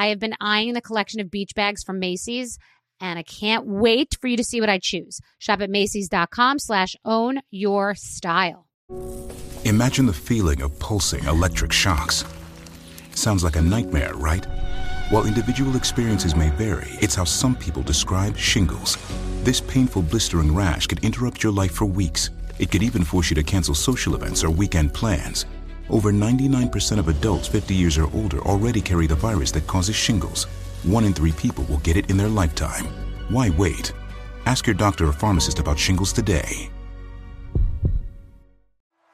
I have been eyeing the collection of beach bags from Macy's, and I can't wait for you to see what I choose. Shop at Macy's.com slash own your style. Imagine the feeling of pulsing electric shocks. Sounds like a nightmare, right? While individual experiences may vary, it's how some people describe shingles. This painful blistering rash could interrupt your life for weeks. It could even force you to cancel social events or weekend plans. Over 99% of adults 50 years or older already carry the virus that causes shingles. One in three people will get it in their lifetime. Why wait? Ask your doctor or pharmacist about shingles today.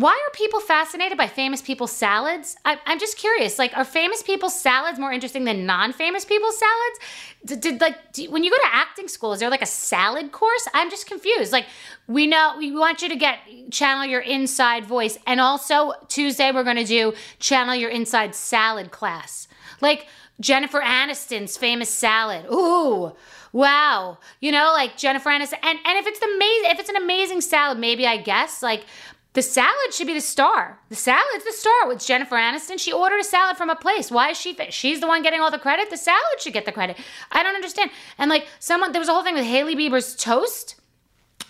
Why are people fascinated by famous people's salads? I, am just curious. Like, are famous people's salads more interesting than non-famous people's salads? Did, did like do, when you go to acting school, is there like a salad course? I'm just confused. Like, we know we want you to get channel your inside voice, and also Tuesday we're going to do channel your inside salad class. Like Jennifer Aniston's famous salad. Ooh wow you know like jennifer aniston and, and if it's the amazing if it's an amazing salad maybe i guess like the salad should be the star. The salad's the star with Jennifer Aniston. She ordered a salad from a place. Why is she? She's the one getting all the credit. The salad should get the credit. I don't understand. And like someone, there was a whole thing with Hailey Bieber's toast.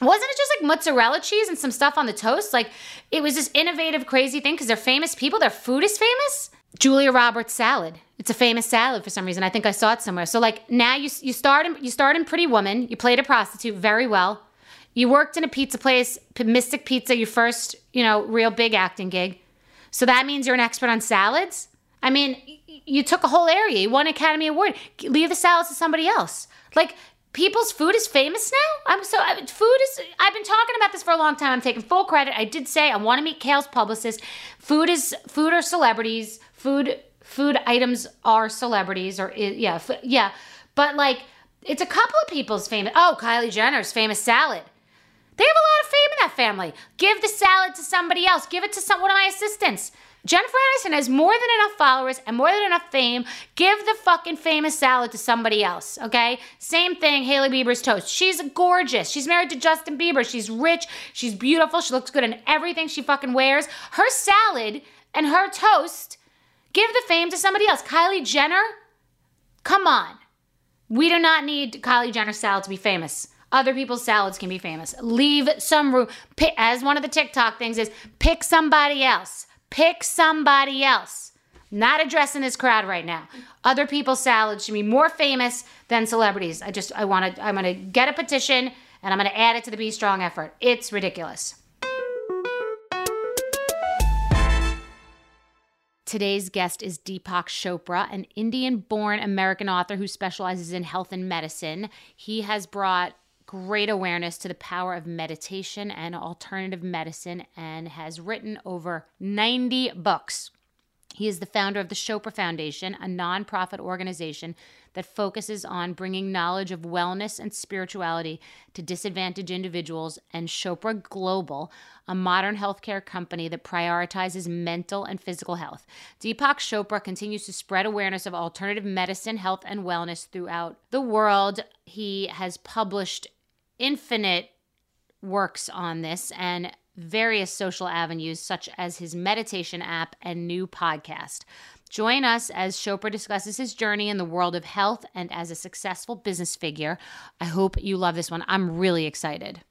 Wasn't it just like mozzarella cheese and some stuff on the toast? Like it was this innovative, crazy thing because they're famous people. Their food is famous. Julia Roberts salad. It's a famous salad for some reason. I think I saw it somewhere. So like now you you start in you start in Pretty Woman. You played a prostitute very well. You worked in a pizza place, Mystic Pizza, your first, you know, real big acting gig. So that means you're an expert on salads? I mean, you took a whole area. You won Academy Award. Leave the salads to somebody else. Like, people's food is famous now? I'm so, food is, I've been talking about this for a long time. I'm taking full credit. I did say I want to meet Kale's publicist. Food is, food are celebrities. Food, food items are celebrities or, yeah, yeah. But like, it's a couple of people's famous, oh, Kylie Jenner's famous salad. They have a lot of fame in that family. Give the salad to somebody else. Give it to some one of my assistants. Jennifer Aniston has more than enough followers and more than enough fame. Give the fucking famous salad to somebody else, okay? Same thing, Hailey Bieber's toast. She's gorgeous. She's married to Justin Bieber. She's rich. She's beautiful. She looks good in everything she fucking wears. Her salad and her toast, give the fame to somebody else. Kylie Jenner, come on. We do not need Kylie Jenner's salad to be famous. Other people's salads can be famous. Leave some room. Pick, as one of the TikTok things is, pick somebody else. Pick somebody else. Not addressing this crowd right now. Other people's salads should be more famous than celebrities. I just, I want to, I'm going to get a petition and I'm going to add it to the Be Strong effort. It's ridiculous. Today's guest is Deepak Chopra, an Indian born American author who specializes in health and medicine. He has brought great awareness to the power of meditation and alternative medicine and has written over 90 books. He is the founder of the Chopra Foundation, a nonprofit organization that focuses on bringing knowledge of wellness and spirituality to disadvantaged individuals, and Chopra Global, a modern healthcare company that prioritizes mental and physical health. Deepak Chopra continues to spread awareness of alternative medicine, health, and wellness throughout the world. He has published infinite works on this and various social avenues, such as his meditation app and new podcast. Join us as Chopra discusses his journey in the world of health and as a successful business figure. I hope you love this one. I'm really excited.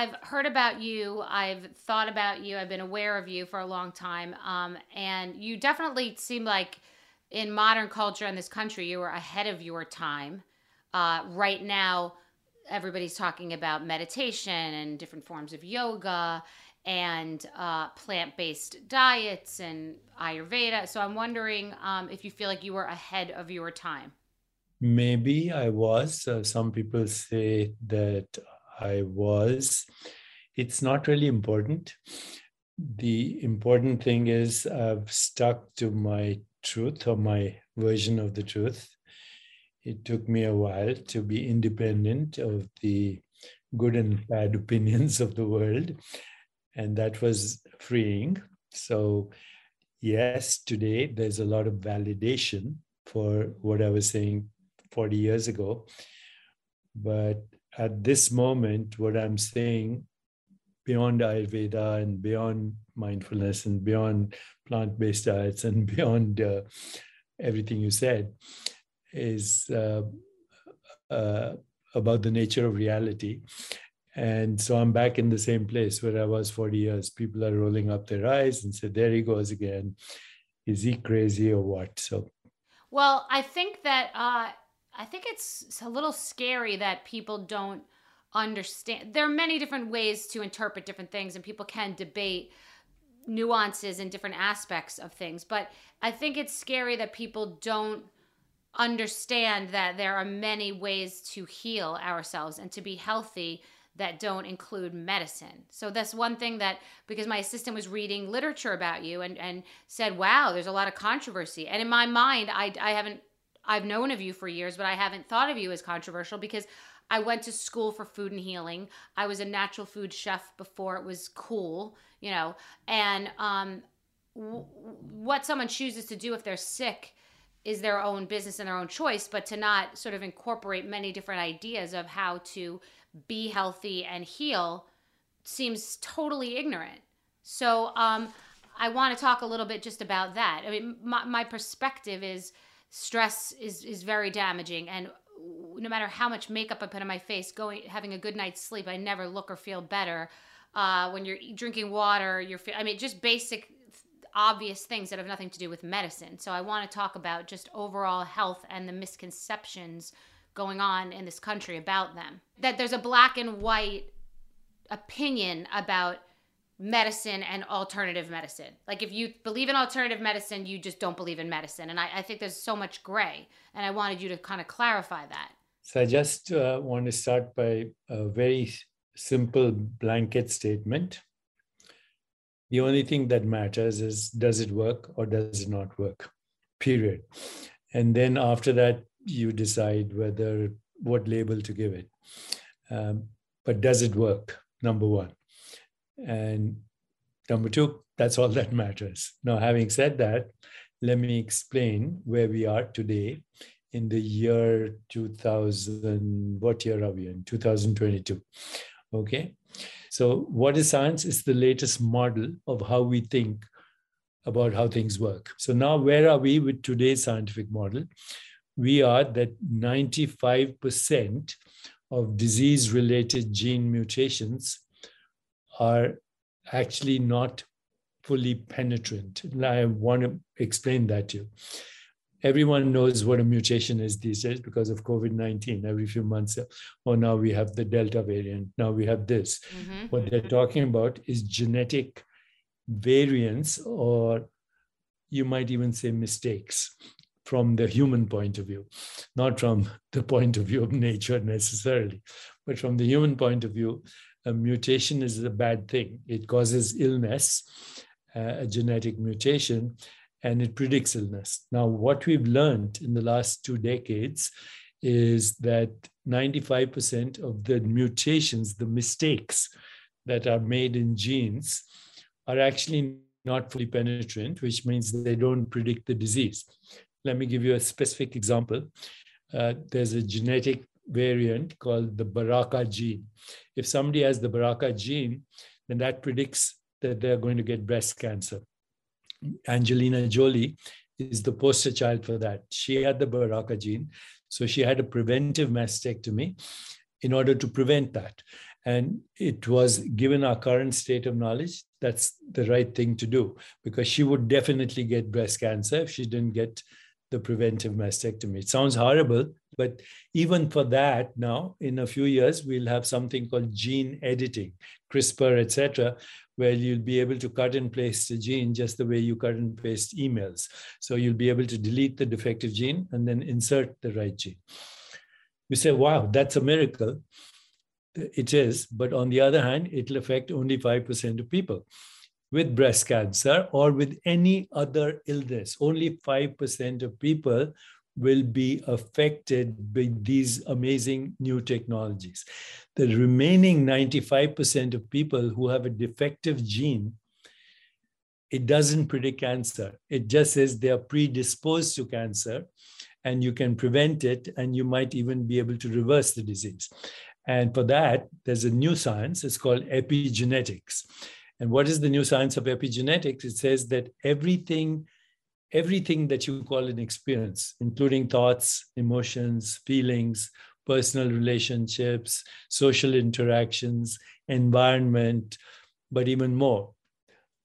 I've heard about you. I've thought about you. I've been aware of you for a long time. Um, and you definitely seem like in modern culture in this country, you were ahead of your time. Uh, right now, everybody's talking about meditation and different forms of yoga and uh, plant based diets and Ayurveda. So I'm wondering um, if you feel like you were ahead of your time. Maybe I was. Uh, some people say that I was. It's not really important. The important thing is I've stuck to my truth or my version of the truth it took me a while to be independent of the good and bad opinions of the world. And that was freeing. So, yes, today there's a lot of validation for what I was saying 40 years ago. But at this moment, what I'm saying beyond Ayurveda and beyond mindfulness and beyond plant based diets and beyond uh, everything you said is uh, uh, about the nature of reality. And so I'm back in the same place where I was 40 years. People are rolling up their eyes and say, there he goes again. Is he crazy or what? So, well, I think that, uh, I think it's a little scary that people don't understand. There are many different ways to interpret different things, and people can debate nuances and different aspects of things. But I think it's scary that people don't understand that there are many ways to heal ourselves and to be healthy that don't include medicine. So that's one thing that because my assistant was reading literature about you and and said, "Wow, there's a lot of controversy." And in my mind, I I haven't I've known of you for years, but I haven't thought of you as controversial because I went to school for food and healing. I was a natural food chef before it was cool, you know. And um w- what someone chooses to do if they're sick is their own business and their own choice, but to not sort of incorporate many different ideas of how to be healthy and heal seems totally ignorant. So, um, I want to talk a little bit just about that. I mean, my, my perspective is stress is is very damaging, and no matter how much makeup I put on my face, going having a good night's sleep, I never look or feel better. Uh, when you're drinking water, you're I mean, just basic obvious things that have nothing to do with medicine. So I want to talk about just overall health and the misconceptions going on in this country about them. That there's a black and white opinion about medicine and alternative medicine. Like if you believe in alternative medicine, you just don't believe in medicine. And I, I think there's so much gray. And I wanted you to kind of clarify that. So I just uh, want to start by a very simple blanket statement the only thing that matters is does it work or does it not work period and then after that you decide whether what label to give it um, but does it work number one and number two that's all that matters now having said that let me explain where we are today in the year 2000 what year are we in 2022 okay so, what is science? It's the latest model of how we think about how things work. So, now where are we with today's scientific model? We are that 95% of disease related gene mutations are actually not fully penetrant. I want to explain that to you. everyone knows what a mutation is these days because of COVID 19. Every few months, oh, now we have the Delta variant, now we have this. Mm-hmm. What they're talking about is genetic variants, or you might even say mistakes from the human point of view, not from the point of view of nature necessarily, but from the human point of view. A mutation is a bad thing. It causes illness, uh, a genetic mutation, and it predicts illness. Now, what we've learned in the last two decades is that 95% of the mutations, the mistakes that are made in genes, are actually not fully penetrant, which means they don't predict the disease. Let me give you a specific example. Uh, there's a genetic variant called the BRCA gene. If somebody has the BRCA gene, then that predicts that they're going to get breast cancer. Angelina Jolie is the poster child for that. She had the BRCA gene, so she had a preventive mastectomy in order to prevent that. And it was given our current state of knowledge, that's the right thing to do because she would definitely get breast cancer if she didn't get the preventive mastectomy. It sounds horrible, but even for that, now in a few years, we'll have something called gene editing, CRISPR, etc., where you'll be able to cut and paste the gene just the way you cut and paste emails. So you'll be able to delete the defective gene and then insert the right gene. You say, wow, that's a miracle. It is, but on the other hand, it'll affect only 5% of people with breast cancer or with any other illness. Only 5% of people will be affected by these amazing new technologies. The remaining 95% of people who have a defective gene, it doesn't predict cancer. It just says they are predisposed to cancer and you can prevent it and you might even be able to reverse the disease. And for that, there's a new science, it's called epigenetics. And what is the new science of epigenetics? It says that everything everything that you call an experience, including thoughts, emotions, feelings, personal relationships, social interactions, environment, but even more.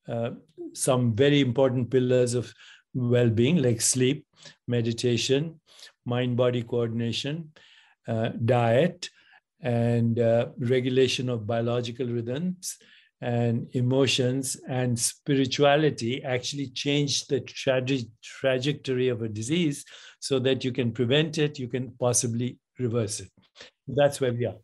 Uh, some very important pillars of well being, like sleep, meditation, mind body coordination, uh, diet, and uh, regulation of biological rhythms and emotions and spirituality actually change the tra- trajectory of a disease so that you can prevent it, you can possibly reverse it. That's where we are.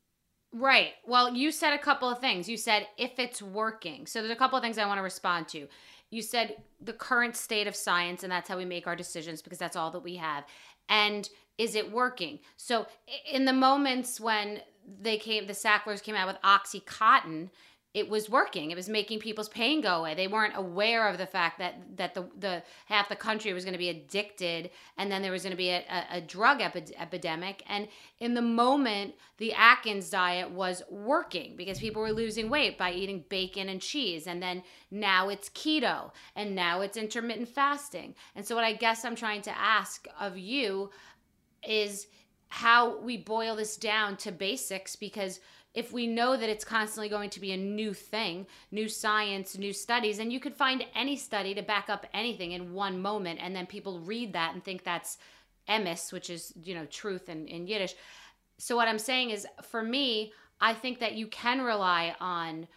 Right. Well, you said a couple of things. You said if it's working. So there's a couple of things I want to respond to. You said the current state of science, and that's how we make our decisions because that's all that we have. And is it working? So in the moments when they came, the Sacklers came out with OxyContin, it was working. It was making people's pain go away. They weren't aware of the fact that that the the half the country was going to be addicted, and then there was going to be a, a, a drug epi- epidemic. And in the moment, the Atkins diet was working because people were losing weight by eating bacon and cheese, and then now it's keto, and now it's intermittent fasting. And so, what I guess I'm trying to ask of you is how we boil this down to basics because if we know that it's constantly going to be a new thing, new science, new studies, and you could find any study to back up anything in one moment, and then people read that and think that's emes, which is you know truth in, in Yiddish. So what I'm saying is, for me, I think that you can rely on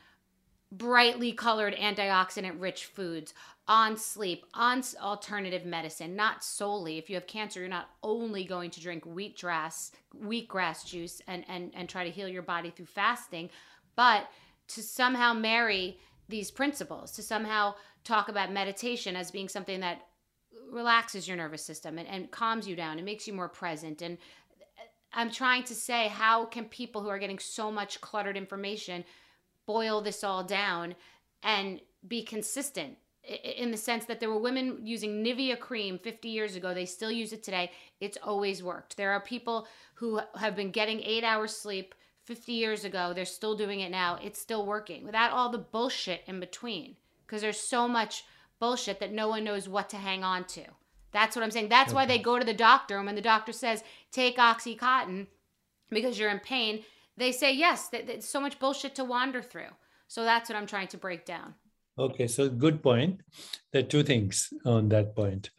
brightly colored antioxidant rich foods on sleep, on alternative medicine, not solely. If you have cancer, you're not only going to drink wheatgrass, wheatgrass juice and, and, and try to heal your body through fasting, but to somehow marry these principles, to somehow talk about meditation as being something that relaxes your nervous system and, and calms you down and makes you more present. And uh, I'm trying to say, how can people who are getting so much cluttered information boil this all down and be consistent in the sense that there were women using Nivea cream 50 years ago. They still use it today. It's always worked. There are people who have been getting eight hours sleep 50 years ago. They're still doing it now. It's still working without all the bullshit in between because there's so much bullshit that no one knows what to hang on to. That's what I'm saying. That's okay. why they go to the doctor. And when the doctor says, take Oxycontin because you're in pain, they say yes. There's so much bullshit to wander through. So that's what I'm trying to break down. Okay, so good point. There are two things on that point.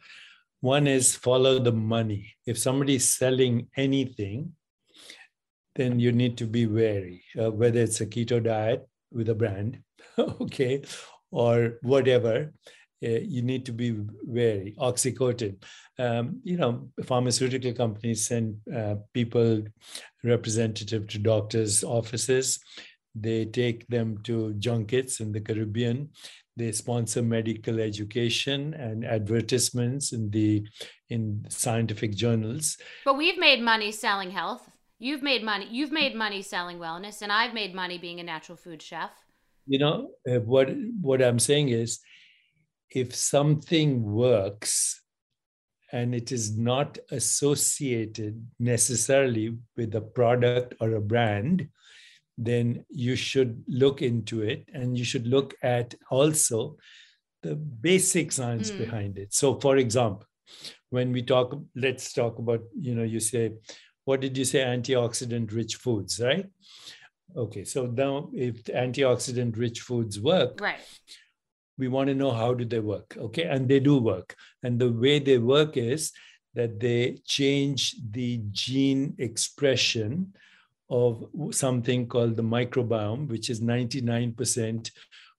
One is follow the money. If somebody's selling anything, then you need to be wary, uh, whether it's a keto diet with a brand, okay, or whatever. Uh, you need to be wary. Oxycontin, um, you know, pharmaceutical companies send uh, people representative to doctors' offices. They take them to junkets in the Caribbean. They sponsor medical education and advertisements in the in scientific journals. But we've made money selling health. You've made money. You've made money selling wellness, and I've made money being a natural food chef. You know uh, what? What I'm saying is, if something works, and it is not associated necessarily with a product or a brand, then you should look into it, and you should look at also the basic science mm. behind it. So, for example, when we talk, let's talk about, you know, you say what did you say antioxidant rich foods right okay so now if antioxidant rich foods work right we want to know how do they work okay and they do work and the way they work is that they change the gene expression of something called the microbiome which is 99%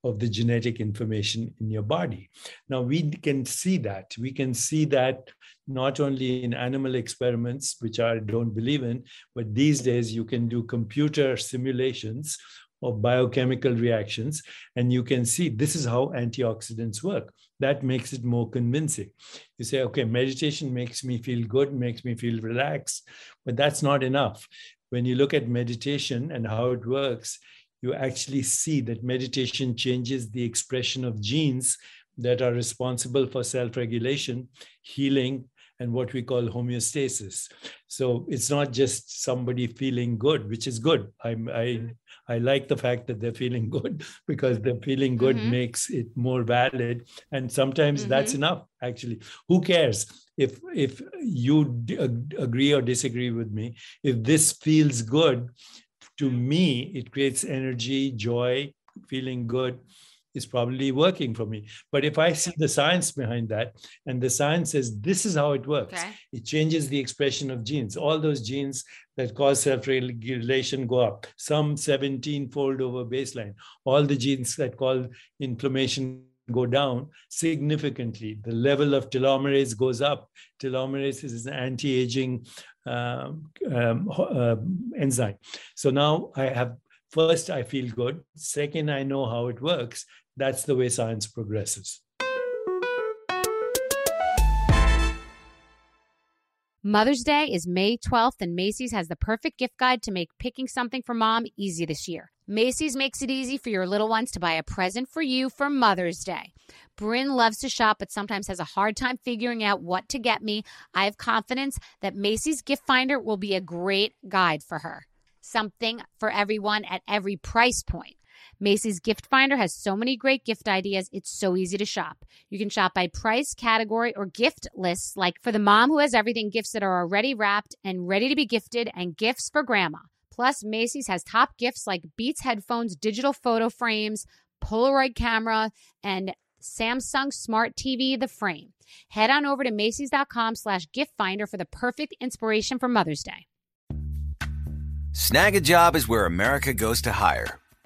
of the genetic information in your body. Now, we can see that. We can see that not only in animal experiments, which I don't believe in, but these days you can do computer simulations of biochemical reactions, and you can see this is how antioxidants work. That makes it more convincing. You say, okay, meditation makes me feel good, makes me feel relaxed, but that's not enough. When you look at meditation and how it works, you actually see that meditation changes the expression of genes that are responsible for self regulation, healing, and what we call homeostasis. So it's not just somebody feeling good, which is good. I'm I, mm-hmm. I like the fact that they're feeling good because the feeling good mm-hmm. makes it more valid. And sometimes mm-hmm. that's enough, actually. Who cares? If, if you d- agree or disagree with me, if this feels good, to me, it creates energy, joy, feeling good is probably working for me. But if I see the science behind that, and the science says this is how it works, okay. it changes the expression of genes. All those genes that cause self regulation go up, some 17 fold over baseline. All the genes that cause inflammation go down significantly. The level of telomerase goes up. Telomerase is an anti aging um, um, uh, enzyme. So now I have first, I feel good. Second, I know how it works. That's the way science progresses. Mother's Day is May 12th, and Macy's has the perfect gift guide to make picking something for mom easy this year. Macy's makes it easy for your little ones to buy a present for you for Mother's Day. Bryn loves to shop, but sometimes has a hard time figuring out what to get me. I have confidence that Macy's Gift Finder will be a great guide for her. Something for everyone at every price point. Macy's Gift Finder has so many great gift ideas, it's so easy to shop. You can shop by price, category, or gift lists, like for the mom who has everything, gifts that are already wrapped and ready to be gifted, and gifts for grandma. Plus, Macy's has top gifts like Beats headphones, digital photo frames, Polaroid camera, and Samsung Smart TV, the frame. Head on over to Macy's.com slash gift finder for the perfect inspiration for Mother's Day. Snagajob is where America goes to hire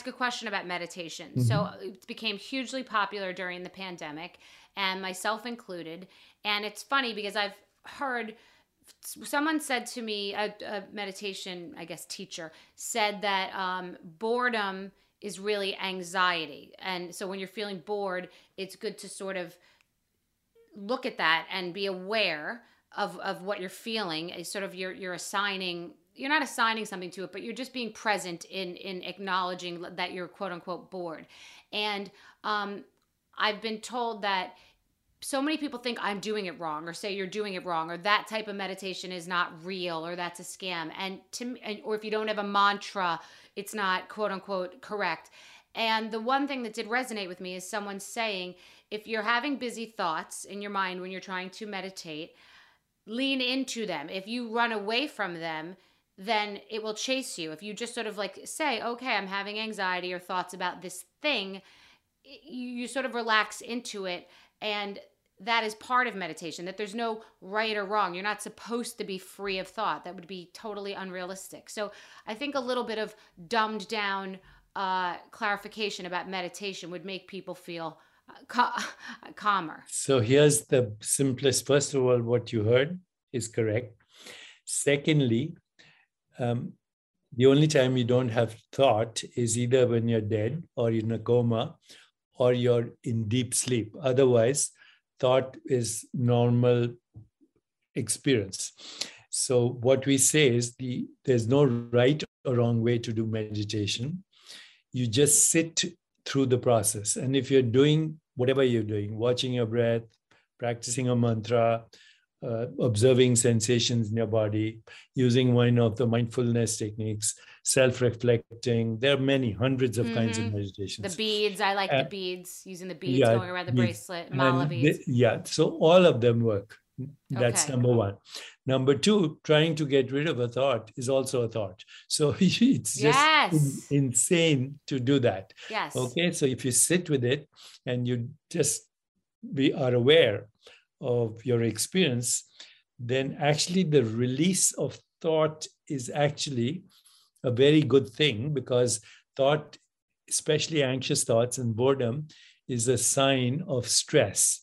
Ask a question about meditation? Mm-hmm. So it became hugely popular during the pandemic, and myself included. And it's funny because I've heard someone said to me, a, a meditation, I guess, teacher said that um, boredom is really anxiety. And so when you're feeling bored, it's good to sort of look at that and be aware of, of what you're feeling. It's sort of you're, you're assigning you're not assigning something to it, but you're just being present in in acknowledging that you're quote unquote bored. And um, I've been told that so many people think I'm doing it wrong, or say you're doing it wrong, or that type of meditation is not real, or that's a scam. And to and, or if you don't have a mantra, it's not quote unquote correct. And the one thing that did resonate with me is someone saying, if you're having busy thoughts in your mind when you're trying to meditate, lean into them. If you run away from them, then it will chase you. If you just sort of like say, okay, I'm having anxiety or thoughts about this thing, you, sort of relax into it. And that is part of meditation, that there's no right or wrong. You're not supposed to be free of thought. That would be totally unrealistic. So I think a little bit of dumbed down uh, clarification about meditation would make people feel uh, cal- calmer. So here's the simplest. First of all, what you heard is correct. Secondly, um, the only time you don't have thought is either when you're dead or in a coma or you're in deep sleep. Otherwise, thought is normal experience. So what we say is the there's no right or wrong way to do meditation. You just sit through the process. And if you're doing whatever you're doing, watching your breath, practicing a mantra, uh, observing sensations in your body, using one of the mindfulness techniques, self-reflecting. There are many, hundreds of mm-hmm. kinds of mm-hmm. meditations. The beads, I like uh, the beads, using the beads yeah, going around the bracelet, mala beads. The, yeah, so all of them work. That's okay. number one. Number two, trying to get rid of a thought is also a thought. So it's just yes. in, insane to do that. Yes. Okay. So if you sit with it and you just be are aware of your experience, then actually the release of thought is actually a very good thing because thought, especially anxious thoughts and boredom, is a sign of stress.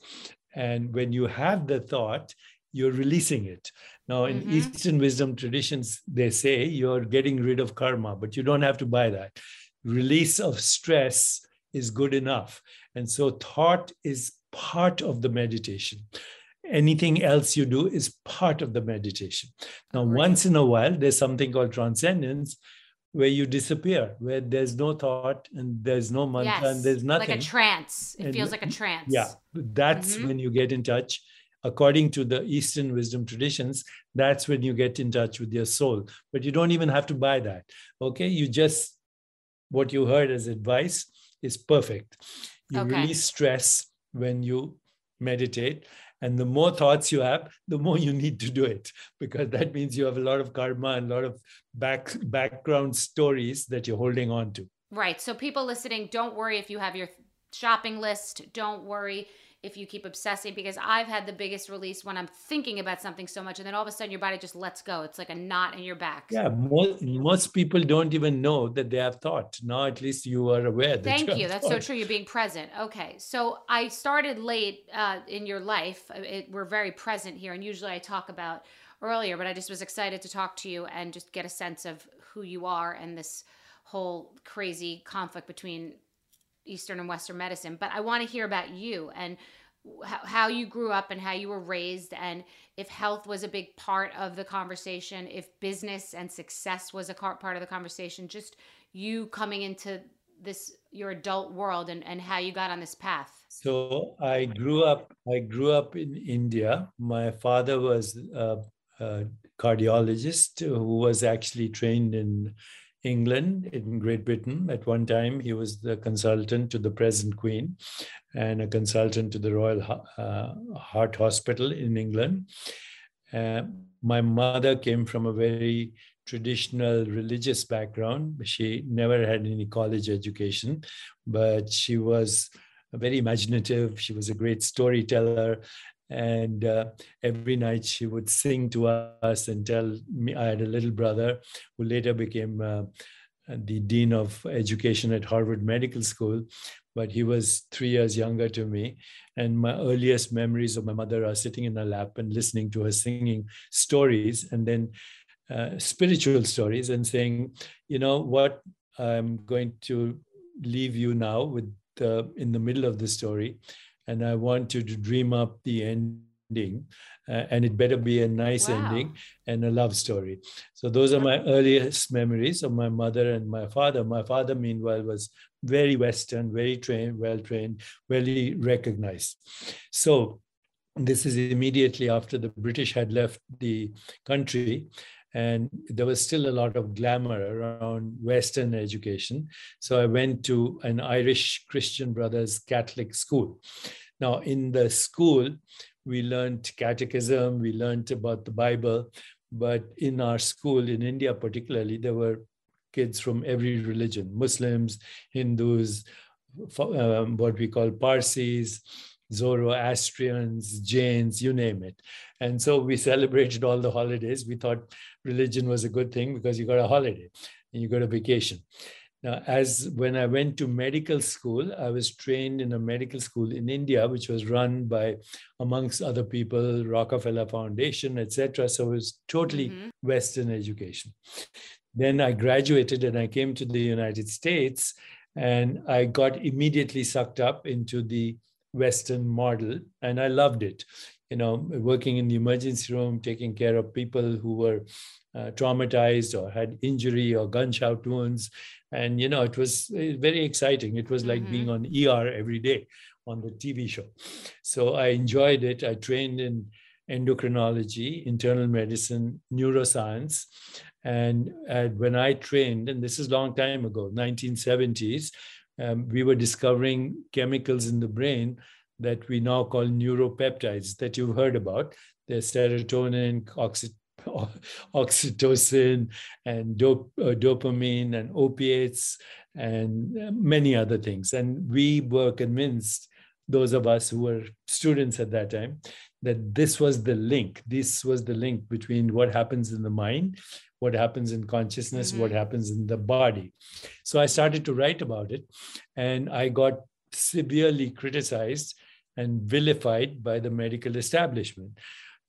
And when you have the thought, you're releasing it. Now, in mm-hmm. Eastern wisdom traditions, they say you're getting rid of karma, but you don't have to buy that. Release of stress is good enough. And so, thought is part of the meditation. Anything else you do is part of the meditation. Now, right. once in a while, there's something called transcendence where you disappear, where there's no thought and there's no mantra yes, and there's nothing. Like a trance. It and, feels like a trance. Yeah, that's mm-hmm. when you get in touch. According to the Eastern wisdom traditions, that's when you get in touch with your soul. But you don't even have to buy that. Okay. You just, what you heard as advice is perfect You Okay. release stress when you meditate. And the more thoughts you have, the more you need to do it because that means you have a lot of karma and a lot of back background stories that you're holding on to. Right. So people listening, don't worry if you have your shopping list. Don't worry if you keep obsessing because I've had the biggest release when I'm thinking about something so much and then all of a sudden your body just lets go. It's like a knot in your back. Yeah, most, most people don't even know that they have thought. Now at least you are aware that Thank have you. That's so true. You're being present. Okay. So I started late uh, in your life. Uh, It, we're very present here. And usually I talk about earlier, but I just was excited to talk to you and just get a sense of who you are and this whole crazy conflict between Eastern and Western medicine. But I want to hear about you and how, you grew up and how you were raised and if health was a big part of the conversation, if business and success was a part of the conversation, just you coming into this your adult world and, and how you got on this path. So I grew up. I grew up in India. My father was a, a cardiologist who was actually trained in England, in Great Britain. At one time, he was the consultant to the present Queen, and a consultant to the Royal uh, Heart Hospital in England. Uh, my mother came from a very traditional religious background. She never had any college education, but she was very imaginative. She was a great storyteller. And uh, every night she would sing to us and tell me. I had a little brother who later became uh, the dean of education at Harvard Medical School, but he was three years younger to me. And my earliest memories of my mother are sitting in her lap and listening to her singing stories and then uh, spiritual stories and saying, you know what, I'm going to leave you now with in the middle of the story. And I want you to dream up the ending. Uh, and it better be a nice Wow. ending and a love story. So those are my earliest memories of my mother and my father. My father, meanwhile, was very Western, very trained, well trained, very recognized. So this is immediately after the British had left the country. And there was still a lot of glamour around Western education. So I went to an Irish Christian Brothers Catholic school. Now, in the school, we learned catechism, we learned about the Bible, but in our school in India, particularly, there were kids from every religion Muslims, Hindus, um, what we call Parsis, Zoroastrians, Jains, you name it. And so we celebrated all the holidays. We thought religion was a good thing because you got a holiday and you got a vacation. Now, as when I went to medical school, I was trained in a medical school in India, which was run by, amongst other people, Rockefeller Foundation, etc. So it was totally Mhm. Western education. Then I graduated and I came to the United States, and I got immediately sucked up into the Western model, and I loved it. You know, working in the emergency room, taking care of people who were uh, traumatized or had injury or gunshot wounds. And, you know, it was uh, very exciting. It was like Mhm. being on ER every day on the TV show. So I enjoyed it. I trained in endocrinology, internal medicine, neuroscience. And uh, when I trained, and this is a long time ago, 1970s, um, we were discovering chemicals in the brain that we now call neuropeptides that you've heard about. There's serotonin, oxy- oxytocin, and dop- uh, dopamine, and opiates, and uh, many other things. And we were convinced, those of us who were students at that time, that this was the link. This was the link between what happens in the mind, what happens in consciousness, what Mhm. happens in the body. So I started to write about it, and I got severely criticized and vilified by the medical establishment.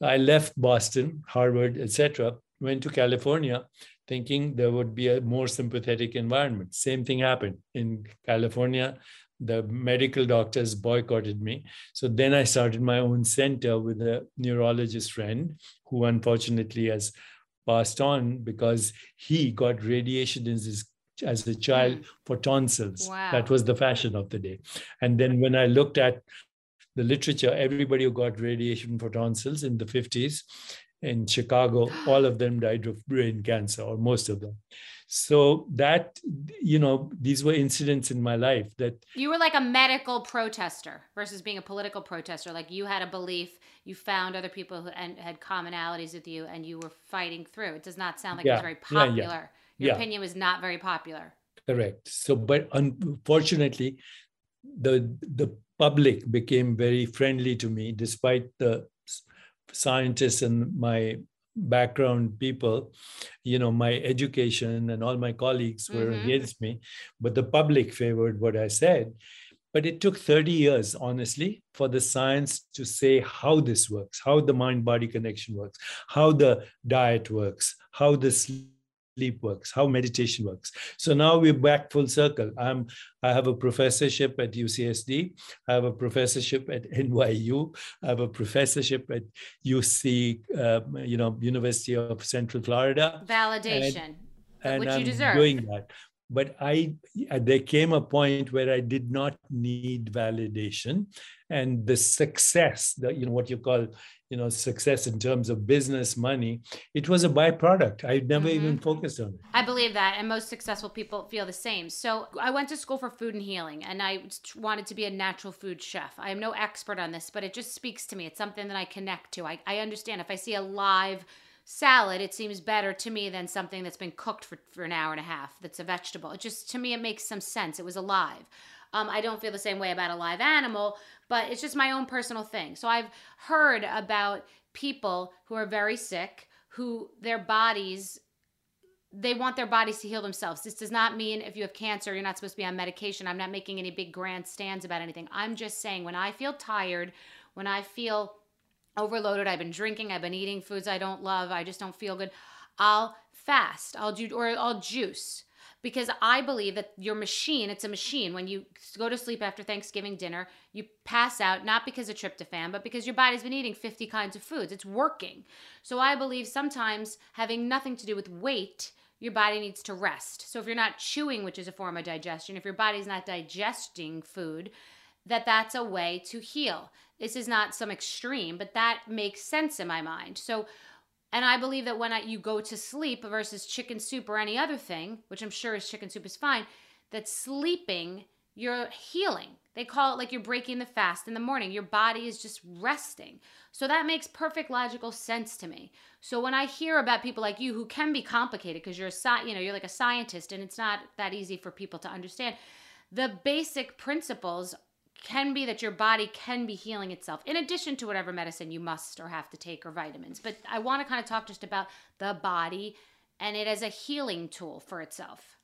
I left Boston, Harvard, etc., went to California thinking there would be a more sympathetic environment. Same thing happened in California. The medical doctors boycotted me. So then I started my own center with a neurologist friend who unfortunately has passed on because he got radiation in his as a child for tonsils. Wow. That was the fashion of the day. And then when I looked at the literature, everybody who got radiation for tonsils in the 50s in Chicago, all of them died of brain cancer, or most of them. So that, you know, these were incidents in my life that. You were like a medical protester versus being a political protester. Like you had a belief, you found other people who and had commonalities with you, and you were fighting through. It does not sound like yeah. it was very popular. Yeah, yeah. Your opinion was not very popular. Correct. So, but unfortunately, the the public became very friendly to me, despite the scientists and my background people you know my education and all my colleagues were mm-hmm. against me but the public favored what i said but it took 30 years honestly for the science to say how this works how the mind body connection works how the diet works how the sleep sleep works, how meditation works. So now we're back full circle. I'm I have a professorship at UCSD. I have a professorship at NYU. I have a professorship at UC, uh, you know, University of Central Florida. Validation, and, and which I'm you deserve. Doing that but i there came a point where i did not need validation and the success the you know what you call you know success in terms of business money it was a byproduct i never mm-hmm. even focused on it i believe that and most successful people feel the same so i went to school for food and healing and i wanted to be a natural food chef i am no expert on this but it just speaks to me it's something that i connect to i, I understand if i see a live salad, it seems better to me than something that's been cooked for, for an hour and a half that's a vegetable. It just, to me, it makes some sense. It was alive. Um, I don't feel the same way about a live animal, but it's just my own personal thing. So I've heard about people who are very sick, who their bodies they want their bodies to heal themselves. This does not mean if you have cancer, you're not supposed to be on medication. I'm not making any big grand stands about anything. I'm just saying when I feel tired, when I feel overloaded. I've been drinking. I've been eating foods I don't love. I just don't feel good. I'll fast. I'll do or I'll juice because I believe that your machine, it's a machine. When you go to sleep after Thanksgiving dinner, you pass out not because of tryptophan, but because your body's been eating 50 kinds of foods. It's working. So I believe sometimes having nothing to do with weight, your body needs to rest. So if you're not chewing, which is a form of digestion, if your body's not digesting food, that that's a way to heal. This is not some extreme, but that makes sense in my mind. So, and I believe that when I, you go to sleep versus chicken soup or any other thing, which I'm sure is chicken soup is fine, that sleeping, you're healing. They call it like you're breaking the fast in the morning. Your body is just resting. So that makes perfect logical sense to me. So when I hear about people like you who can be complicated because you're a you know, you're like a scientist and it's not that easy for people to understand. The basic principles can be that your body can be healing itself in addition to whatever medicine you must or have to take or vitamins. But I want to kind of talk just about the body and it as a healing tool for itself.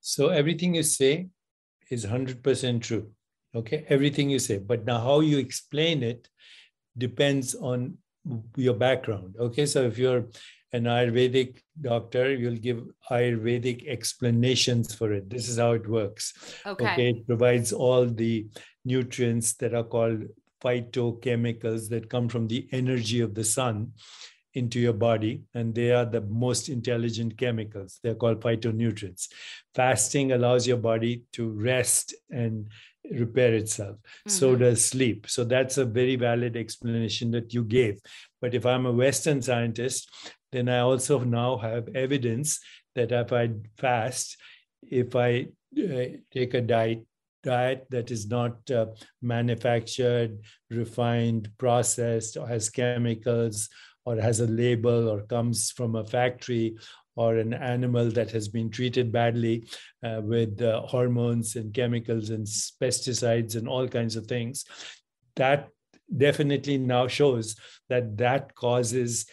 So everything you say is 100% true. Okay, everything you say, but now how you explain it depends on your background. Okay, so if you're an Ayurvedic doctor, you'll give Ayurvedic explanations for it. This is how it works. Okay. okay. It provides all the nutrients that are called phytochemicals that come from the energy of the sun into your body, and they are the most intelligent chemicals. They're called phytonutrients. Fasting allows your body to rest and repair itself. Mm-hmm. So does sleep. So that's a very valid explanation that you gave. But if I'm a Western scientist, then I also now have evidence that if I fast, if I uh, take a diet diet that is not uh, manufactured, refined, processed, or has chemicals, or has a label, or comes from a factory, or an animal that has been treated badly uh, with uh, hormones and chemicals and pesticides and all kinds of things, that definitely now shows that that causes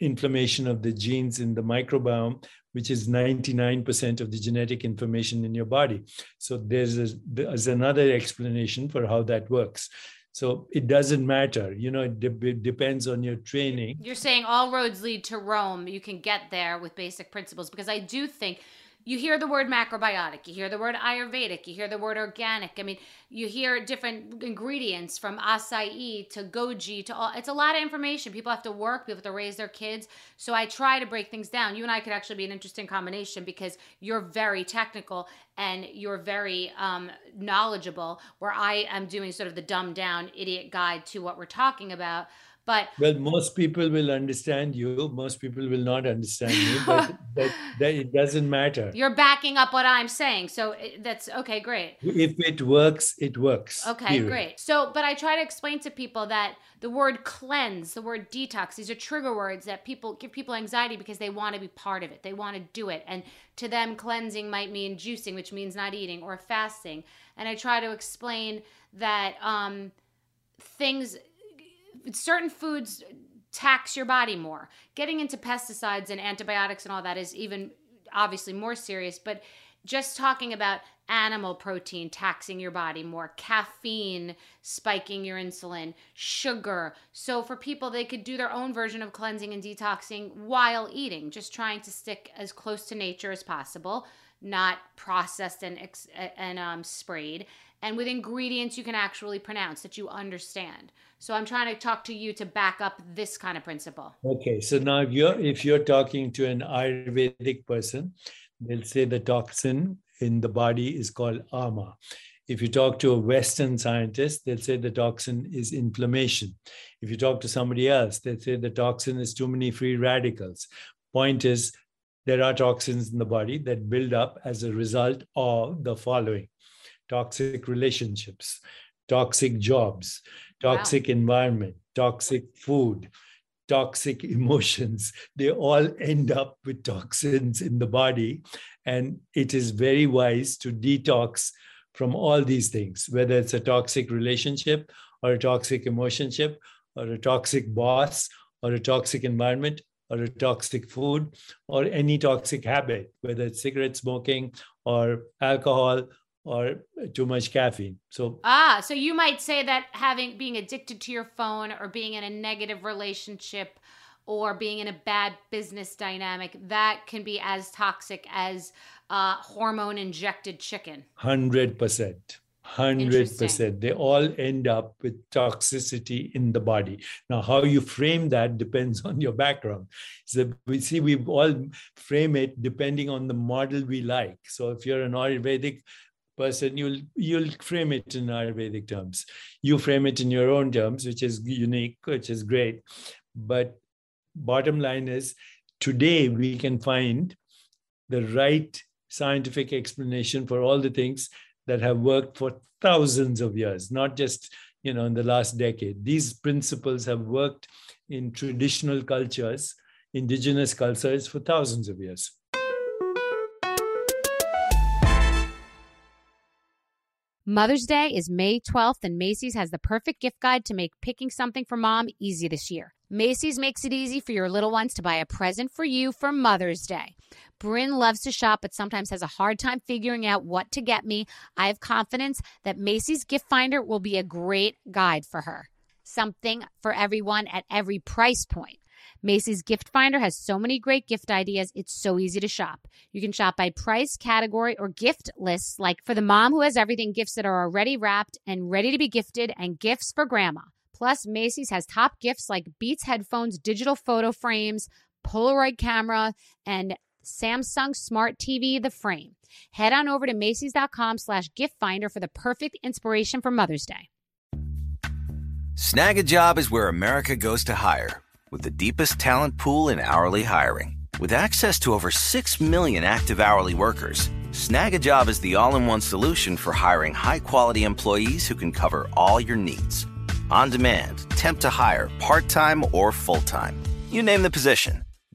inflammation of the genes in the microbiome, which is 99% of the genetic information in your body. So there's, a, there's another explanation for how that works. So it doesn't matter, you know, it, de- it, depends on your training. You're saying all roads lead to Rome. You can get there with basic principles because I do think you hear the word macrobiotic, you hear the word Ayurvedic, you hear the word organic. I mean, you hear different ingredients from acai to goji to all. It's a lot of information. People have to work, people have to raise their kids. So I try to break things down. You and I could actually be an interesting combination because you're very technical and you're very um, knowledgeable, where I am doing sort of the dumbed down idiot guide to what we're talking about But well, most people will understand you. Most people will not understand you, but that, that it doesn't matter. You're backing up what I'm saying, so that's okay. Great. If it works, it works. Okay, period. great. So, but I try to explain to people that the word cleanse, the word detox, these are trigger words that people give people anxiety because they want to be part of it. They want to do it, and to them, cleansing might mean juicing, which means not eating, or fasting. And I try to explain that um, things certain foods tax your body more. Getting into pesticides and antibiotics and all that is even obviously more serious, but just talking about animal protein taxing your body more, caffeine spiking your insulin, sugar. So for people, they could do their own version of cleansing and detoxing while eating, just trying to stick as close to nature as possible, not processed and and um, sprayed, and with ingredients you can actually pronounce that you understand. So I'm trying to talk to you to back up this kind of principle. Okay, so now if you're if you're talking to an Ayurvedic person, they'll say the toxin in the body is called ama. If you talk to a Western scientist, they'll say the toxin is inflammation. If you talk to somebody else, they'll say the toxin is too many free radicals. Point is, there are toxins in the body that build up as a result of the following toxic relationships, toxic jobs, toxic wow. environment, toxic food, toxic emotions. They all end up with toxins in the body. And it is very wise to detox from all these things, whether it's a toxic relationship or a toxic emotionship or a toxic boss or a toxic environment or a toxic food or any toxic habit, whether it's cigarette smoking or alcohol or too much caffeine. So ah, so you might say that having being addicted to your phone or being in a negative relationship or being in a bad business dynamic that can be as toxic as uh, hormone injected chicken. Hundred percent. Hundred percent. They all end up with toxicity in the body. Now, how you frame that depends on your background. So we see we all frame it depending on the model we like. So if you're an Ayurvedic person, you'll you'll frame it in Ayurvedic terms. You frame it in your own terms, which is unique, which is great. But bottom line is, today we can find the right scientific explanation for all the things that have worked for thousands of years, not just you know in the last decade. These principles have worked in traditional cultures, indigenous cultures for thousands of years. Mother's Day is May 12th, and Macy's has the perfect gift guide to make picking something for mom easy this year. Macy's makes it easy for your little ones to buy a present for you for Mother's Day. Bryn loves to shop, but sometimes has a hard time figuring out what to get me. I have confidence that Macy's Gift Finder will be a great guide for her. Something for everyone at every price point. Macy's Gift Finder has so many great gift ideas, it's so easy to shop. You can shop by price, category, or gift lists, like for the mom who has everything, gifts that are already wrapped and ready to be gifted, and gifts for grandma. Plus, Macy's has top gifts like Beats headphones, digital photo frames, Polaroid camera, and Samsung Smart TV, the frame. Head on over to Macy's.com slash gift finder for the perfect inspiration for Mother's Day. Snagajob is where America goes to hire with the deepest talent pool in hourly hiring. With access to over 6 million active hourly workers, Snagajob is the all-in-one solution for hiring high-quality employees who can cover all your needs. On demand, temp to hire, part-time or full-time. You name the position.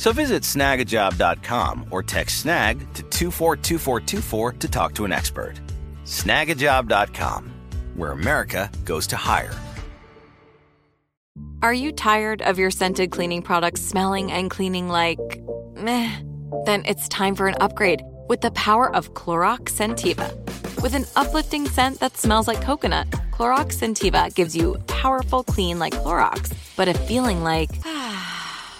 So visit snagajob.com or text snag to 242424 to talk to an expert. Snagajob.com, where America goes to hire. Are you tired of your scented cleaning products smelling and cleaning like meh? Then it's time for an upgrade with the power of Clorox Scentiva. With an uplifting scent that smells like coconut, Clorox Scentiva gives you powerful clean like Clorox, but a feeling like ah,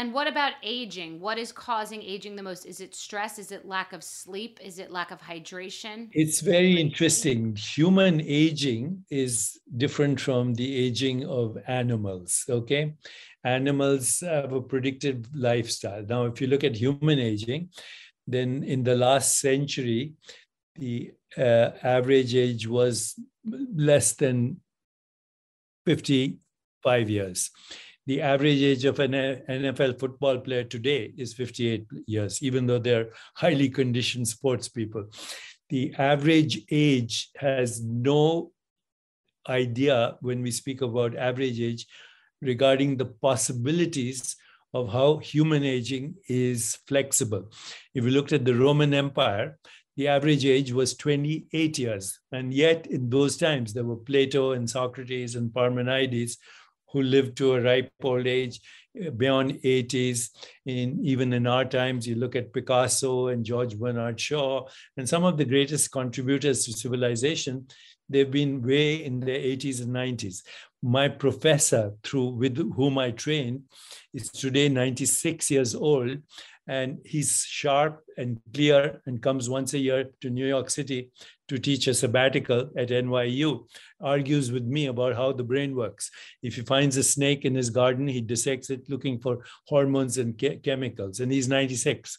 And what about aging? What is causing aging the most? Is it stress? Is it lack of sleep? Is it lack of hydration? It's very interesting. Human aging is different from the aging of animals. Okay. Animals have a predicted lifestyle. Now, if you look at human aging, then in the last century, the uh, average age was less than 55 years the average age of an NFL football player today is 58 years, even though they're highly conditioned sports people. The average age has no idea when we speak about average age regarding the possibilities of how human aging is flexible. If we looked at the Roman Empire, the average age was 28 years. And yet, in those times, there were Plato and Socrates and Parmenides who lived to a ripe old age uh, beyond 80s. In, even in our times, you look at Picasso and George Bernard Shaw, and some of the greatest contributors to civilization, they've been way in their 80s and 90s. My professor, through with whom I trained, is today 96 years old, and he's sharp and clear and comes once a year to New York City to teach a sabbatical at NYU, argues with me about how the brain works. If he finds a snake in his garden, he dissects it looking for hormones and ke- chemicals, and he's 96.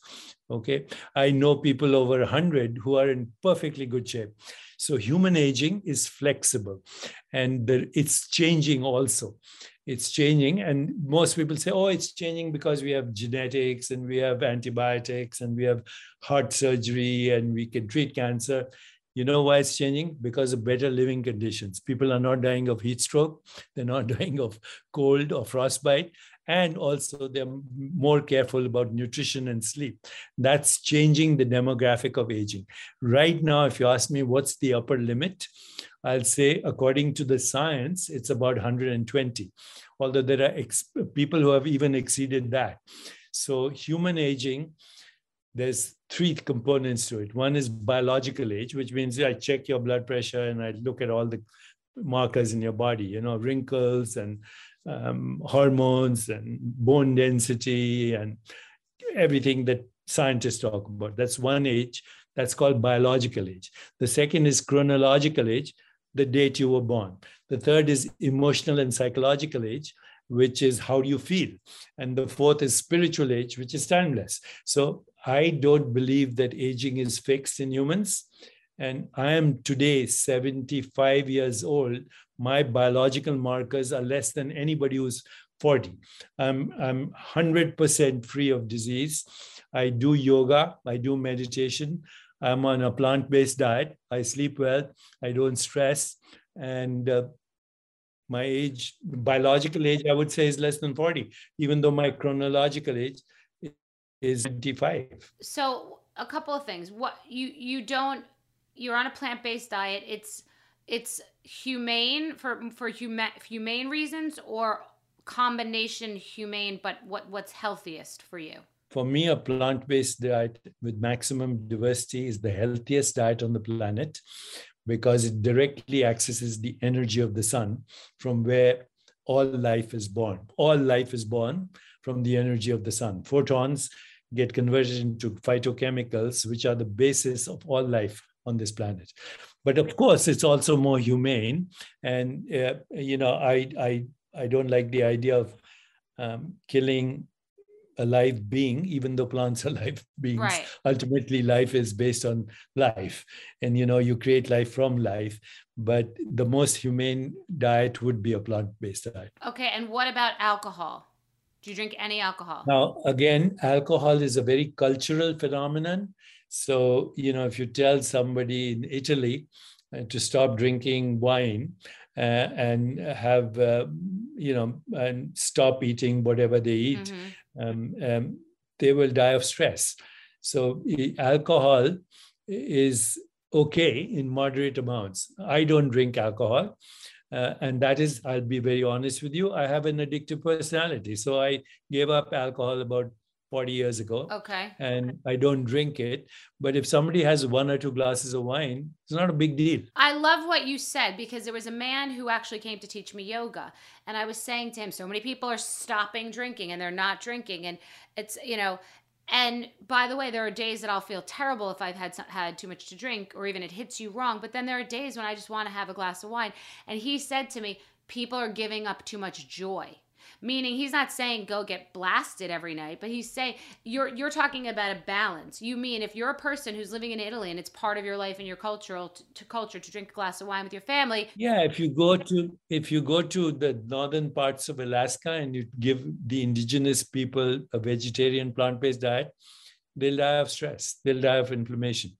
Okay. I know people over 100 who are in perfectly good shape. So human aging is flexible and it's changing also it's changing. And most people say oh it's changing because we have genetics and we have antibiotics and we have heart surgery and we can treat cancer. You know why it's changing? Because of better living conditions. People are not dying of heat stroke. They're not dying of cold or frostbite. And also they're more careful about nutrition and sleep. That's changing the demographic of aging. Right now if you ask me what's the upper limit I'll say, according to the science, it's about 120, although there are people who have even exceeded that. So, human aging, there's three components to it. One is biological age, which means I check your blood pressure and I look at all the markers in your body, you know, wrinkles and um, hormones and bone density and everything that scientists talk about. That's one age. That's called biological age. The second is chronological age, the date you were born. The third is emotional and psychological age, which is how you feel. And the fourth is spiritual age, which is timeless. So I don't believe that aging is fixed in humans. And I am today 75 years old. My biological markers are less than anybody who's 40. I'm, I'm 100% free of disease. I do yoga, I do meditation, I'm on a plant based diet. I sleep well. I don't stress. And uh, my age, biological age, I would say is less than 40, even though my chronological age is 25. So, a couple of things. What you you don't you're on a plant-based diet. It's it's humane for for human humane reasons or combination humane but what what's healthiest for you? For me, a plant based diet with maximum diversity is the healthiest diet on the planet because it directly accesses the energy of the sun from where all life is born. All life is born from the energy of the sun. Photons get converted into phytochemicals, which are the basis of all life on this planet. but of course, it's also more humane. And uh, you know, I I I don't like the idea of um, killing a live being, even though plants are live beings. Right. Ultimately, life is based on life, and you know, you create life from life. But the most humane diet would be a plant-based diet. Okay, and what about alcohol? Do you drink any alcohol? Now, again, alcohol is a very cultural phenomenon. So, you know, if you tell somebody in Italy uh, to stop drinking wine and have, uh, you know, and stop eating whatever they eat, Mhm. um, um, they will die of stress. So, alcohol is okay in moderate amounts. I don't drink alcohol. Uh, and that is, I'll be very honest with you, I have an addictive personality. So I gave up alcohol about 40 years ago Okay. and I don't drink it. But if somebody has one or two glasses of wine, it's not a big deal. I love what you said because there was a man who actually came to teach me yoga. And I was saying to him, so many people are stopping drinking and they're not drinking. And it's, you know, and by the way, there are days that I'll feel terrible if I've had had too much to drink or even it hits you wrong. But then there are days when I just want to have a glass of wine. And he said to me, people are giving up too much joy. Meaning he's not saying go get blasted every night, but he's saying you're you're talking about a balance. You mean if you're a person who's living in Italy and it's part of your life and your cultural to, culture to drink a glass of wine with your family, Yeah, if you go to if you go to the northern parts of Alaska and you give the indigenous people a vegetarian plant-based diet, they'll die of stress, they'll die of inflammation.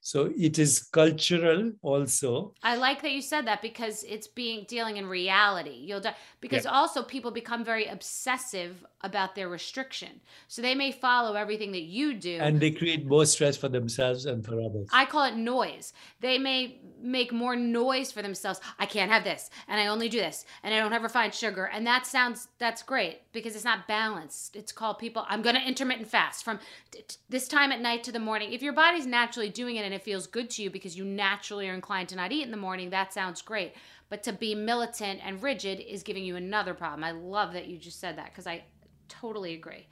So it is cultural also. I like that you said that because it's being dealing in reality. You'll die because also people become very obsessive about their restriction. So they may follow everything that you do. And they create more stress for themselves and for others. I call it noise. They may make more noise for themselves. I can't have this, and I only do this, and I don't have refined sugar. And that sounds that's great because it's not balanced. It's called people. I'm going to intermittent fast from t- t- this time at night to the morning. If your body's naturally doing it and it feels good to you because you naturally are inclined to not eat in the morning, that sounds great. But to be militant and rigid is giving you another problem. I love that you just said that because I totally agree.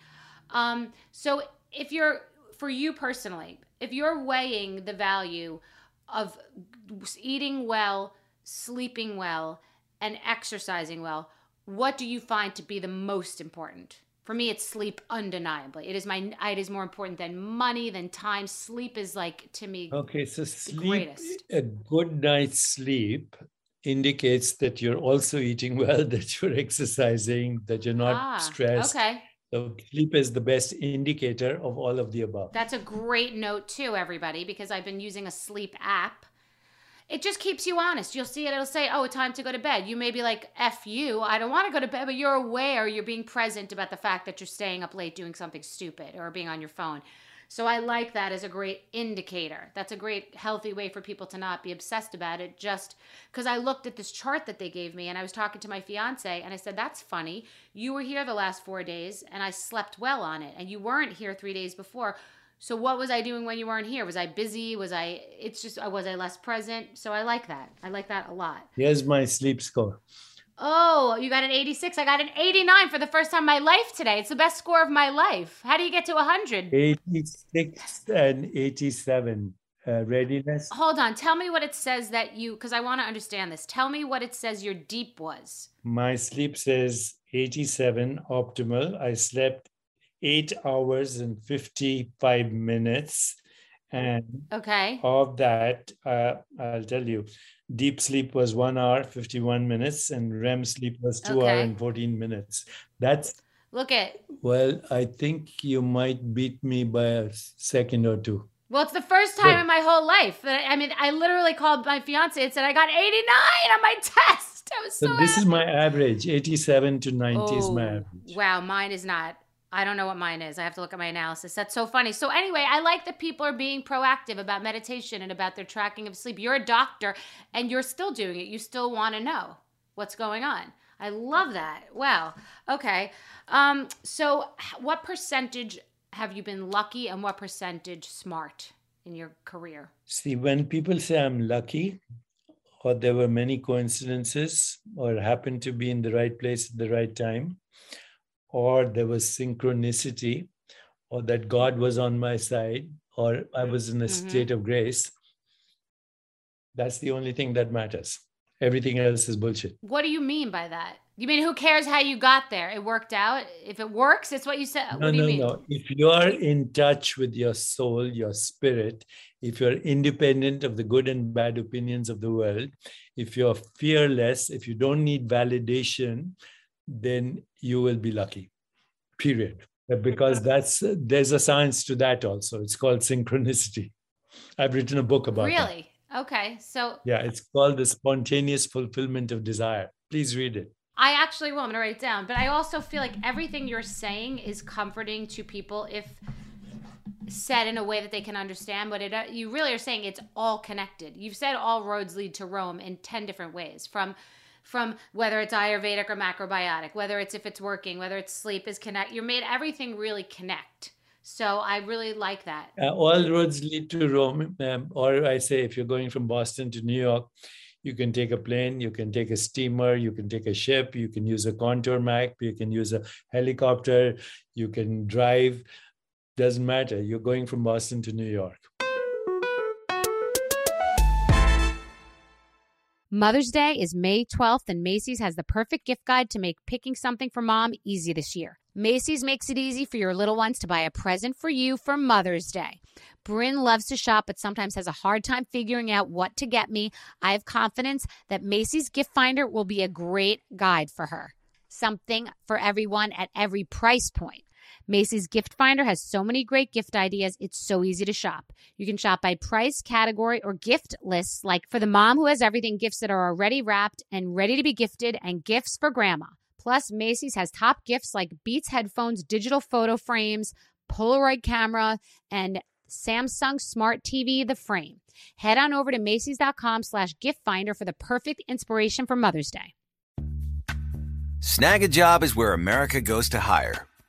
Um, so if you're for you personally, if you're weighing the value of eating well, sleeping well, and exercising well, what do you find to be the most important? For me, it's sleep undeniably. It is my it is more important than money, than time. Sleep is like to me Okay, so sleep, greatest. a good night's sleep indicates that you're also eating well, that you're exercising, that you're not ah, stressed. Okay. So sleep is the best indicator of all of the above. That's a great note too, everybody, because I've been using a sleep app. It just keeps you honest. You'll see it, it'll say, Oh, time to go to bed. You may be like, F you, I don't want to go to bed, but you're aware, you're being present about the fact that you're staying up late doing something stupid or being on your phone. So I like that as a great indicator. That's a great healthy way for people to not be obsessed about it. Just because I looked at this chart that they gave me and I was talking to my fiance and I said, That's funny. You were here the last four days and I slept well on it, and you weren't here three days before. So what was I doing when you weren't here? Was I busy? Was I it's just I was I less present? So I like that. I like that a lot. Here's my sleep score. Oh, you got an 86. I got an 89 for the first time in my life today. It's the best score of my life. How do you get to 100? 86 and 87 uh, readiness. Hold on. Tell me what it says that you cuz I want to understand this. Tell me what it says your deep was. My sleep says 87 optimal. I slept eight hours and 55 minutes. And Okay. of that, uh, I'll tell you, deep sleep was one hour, 51 minutes, and REM sleep was two hour Okay. and 14 minutes. That's, Look at well, I think you might beat me by a second or two. Well, it's the first time Good. in my whole life that I mean, I literally called my fiance and said I got 89 on my test. I was so, So this is my average 87 to 90 is my Oh, average. Wow, mine is not. I don't know what mine is. I have to look at my analysis. That's so funny. So anyway, I like that people are being proactive about meditation and about their tracking of sleep. You're a doctor and you're still doing it. You still want to know what's going on. I love that. Wow. Okay. Um so what percentage have you been lucky and what percentage smart in your career? See, when people say I'm lucky, or there were many coincidences, or happened to be in the right place at the right time, or there was synchronicity, or that God was on my side, or I was in a Mhm. state of grace, That's the only thing that matters. Everything else is bullshit. What do you mean by that? You mean who cares how you got there? It worked out. If it works, it's what you said. No, what no, no. If you are in touch with your soul, your spirit, if you're independent of the good and bad opinions of the world, if you're fearless, if you don't need validation, then you will be lucky. Period. Because that's there's a science to that also. It's called synchronicity. I've written a book about it. Really? Okay. So Yeah, it's called the spontaneous fulfillment of desire. Please read it. I actually will. I'm gonna write it down. But I also feel like everything you're saying is comforting to people if said in a way that they can understand. But it, uh, you really are saying it's all connected. You've said all roads lead to Rome in ten different ways. From from whether it's Ayurvedic or macrobiotic, whether it's if it's working, whether it's sleep is connect. You made everything really connect. So I really like that. Uh, all roads lead to Rome. Um, or I say, if you're going from Boston to New York, you can take a plane, you can take a steamer, you can take a ship, you can use a contour map, you can use a helicopter, you can drive. Doesn't matter. You're going from Boston to New York. Mother's Day is May 12th, and Macy's has the perfect gift guide to make picking something for mom easy this year. Macy's makes it easy for your little ones to buy a present for you for Mother's Day. Bryn loves to shop, but sometimes has a hard time figuring out what to get me. I have confidence that Macy's Gift Finder will be a great guide for her. Something for everyone at every price point. Macy's Gift Finder has so many great gift ideas, it's so easy to shop. You can shop by price, category, or gift lists, like for the mom who has everything, gifts that are already wrapped and ready to be gifted, and gifts for grandma. Plus, Macy's has top gifts like Beats headphones, digital photo frames, Polaroid camera, and Samsung Smart TV, the frame. Head on over to Macy's.com slash gift finder for the perfect inspiration for Mother's Day. Snagajob is where America goes to hire,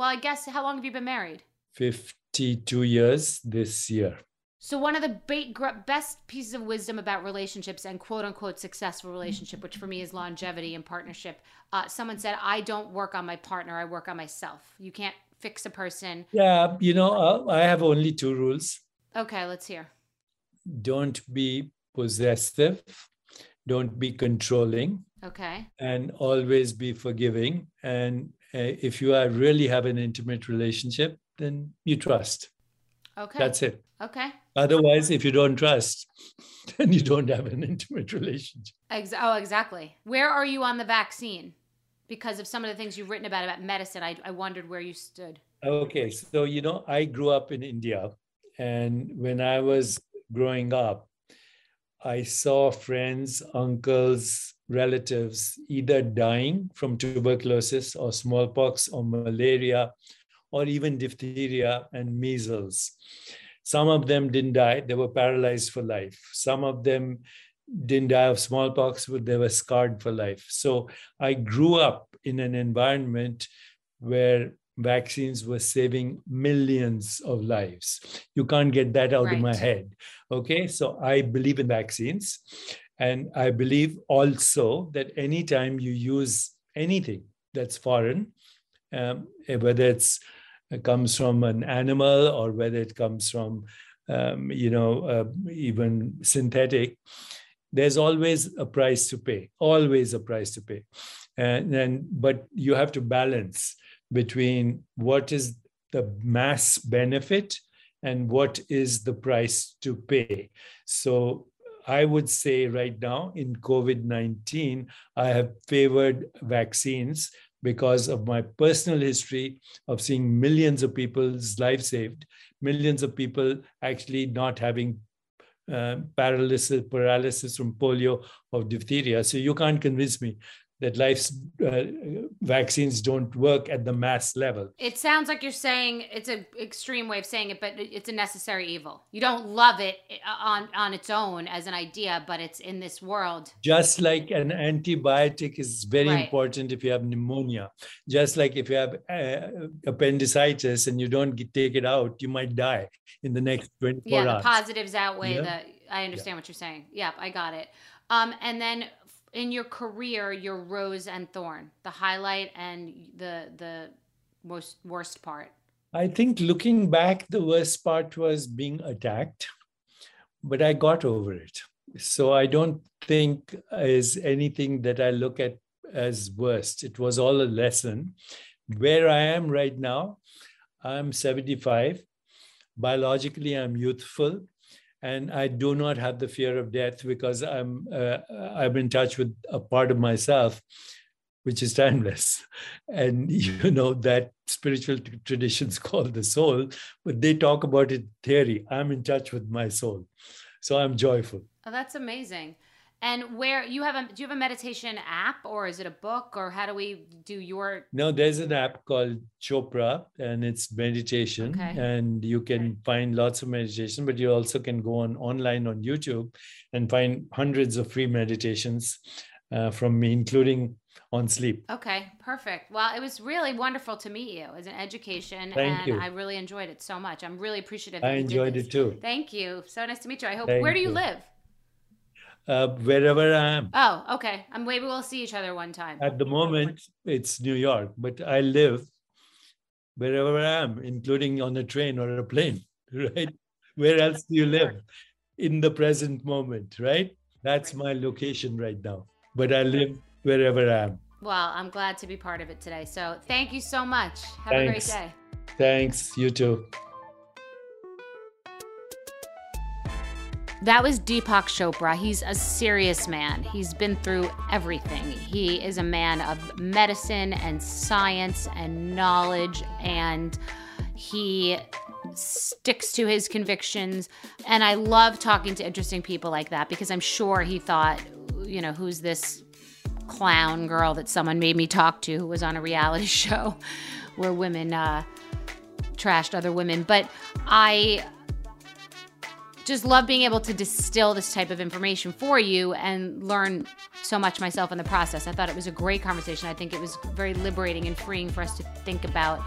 Well, I guess how long have you been married? 52 years this year. So one of the best pieces of wisdom about relationships and quote unquote successful relationship, which for me is longevity and partnership. Uh, someone said, "I don't work on my partner; I work on myself." You can't fix a person. Yeah, you know, uh, I have only two rules. Okay, let's hear. Don't be possessive, don't be controlling, Okay. and always be forgiving. And uh, if you are really have an intimate relationship, then you trust. Okay. That's it. Okay. Otherwise, if you don't trust, then you don't have an intimate relationship. Ex- oh, exactly. Where are you on the vaccine? Because of some of the things you've written about about medicine, I, I wondered where you stood. Okay, so you know, I grew up in India, and when I was growing up, I saw friends, uncles, relatives either dying from tuberculosis or smallpox or malaria or even diphtheria and measles. Some of them didn't die, they were paralyzed for life. Some of them didn't die of smallpox, but they were scarred for life. So I grew up in an environment where vaccines were saving millions of lives. You can't get that out right. of my head. Okay, so I believe in vaccines. And I believe also that anytime you use anything that's foreign, um, whether it's it comes from an animal or whether it comes from, um, you know, uh, even synthetic, there's always a price to pay. Always a price to pay, and then but you have to balance between what is the mass benefit and what is the price to pay. So I would say right now in COVID 19, I have favored vaccines because of my personal history of seeing millions of people's lives saved, millions of people actually not having uh, paralysis, paralysis from polio or diphtheria. So you can't convince me that life's uh, vaccines don't work at the mass level. It sounds like you're saying it's an extreme way of saying it, but it's a necessary evil. You don't love it uh, on on its own as an idea, but it's in this world. Just like an antibiotic is very right. important if you have pneumonia. Just like if you have uh, appendicitis and you don't take it out, you might die in the next 24 yeah, hours. Yeah, the positives outweigh yeah. the. I understand yeah. what you're saying. Yep, I got it. Um, and then in your career your rose and thorn the highlight and the the most worst part? I think looking back the worst part was being attacked but i got over it. So i don't think is anything that i look at as worst. It was all a lesson. Where i am right now i'm 75 biologically i'm youthful and I do not have the fear of death because I'm uh, I'm in touch with a part of myself which is timeless. And you know that spiritual traditions call the soul but they talk about it theory. I'm in touch with my soul. So i'm joyful. Oh that's amazing and where you have a do you have a meditation app or is it a book or how do we do your No, there's an app called Chopra and it's meditation okay. and you can okay. find lots of meditation but you also can go on online on YouTube and find hundreds of free meditations uh, from me including on sleep. Okay, perfect. Well, it was really wonderful to meet you as an education Thank and you. I really enjoyed it so much. I'm really appreciative. I enjoyed it too. Thank you. So nice to meet you. I hope Thank where do you, you. live? Uh, wherever I am. Oh, okay. I'm maybe we'll see each other one time. At the moment, it's New York, but I live wherever I am, including on a train or a plane, right? Where else do you live? In the present moment, right? That's my location right now. But I live wherever I am. Well, I'm glad to be part of it today. So thank you so much. Have Thanks. a great day. Thanks. You too. That was Deepak Chopra. He's a serious man. He's been through everything. He is a man of medicine and science and knowledge, and he sticks to his convictions. And I love talking to interesting people like that because I'm sure he thought, you know, who's this clown girl that someone made me talk to who was on a reality show where women uh, trashed other women. But I just love being able to distill this type of information for you and learn so much myself in the process. I thought it was a great conversation. I think it was very liberating and freeing for us to think about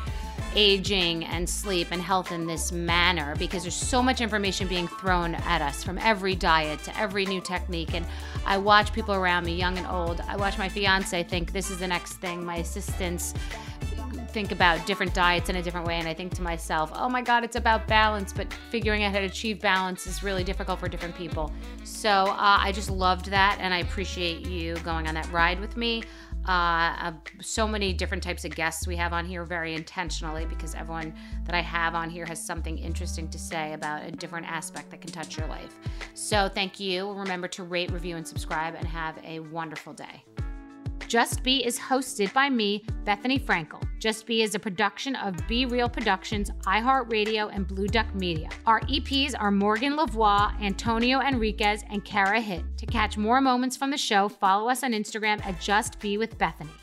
aging and sleep and health in this manner because there's so much information being thrown at us from every diet to every new technique. And I watch people around me, young and old. I watch my fiance think this is the next thing, my assistants think about different diets in a different way and I think to myself, oh my God, it's about balance, but figuring out how to achieve balance is really difficult for different people. So uh, I just loved that and I appreciate you going on that ride with me. uh, uh, so many different types of guests we have on here very intentionally because everyone that I have on here has something interesting to say about a different aspect that can touch your life. So thank you. Remember to rate, review, and subscribe, and have a wonderful day. Just B is hosted by me, Bethenny Frankel. Just B is a production of Be Real Productions, iHeartRadio, and Blue Duck Media. Our EPs are Morgan Lavoie, Antonio Enriquez, and Kara Hitt. To catch more moments from the show, follow us on Instagram at Just B with Bethenny.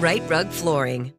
Rite Rug Flooring.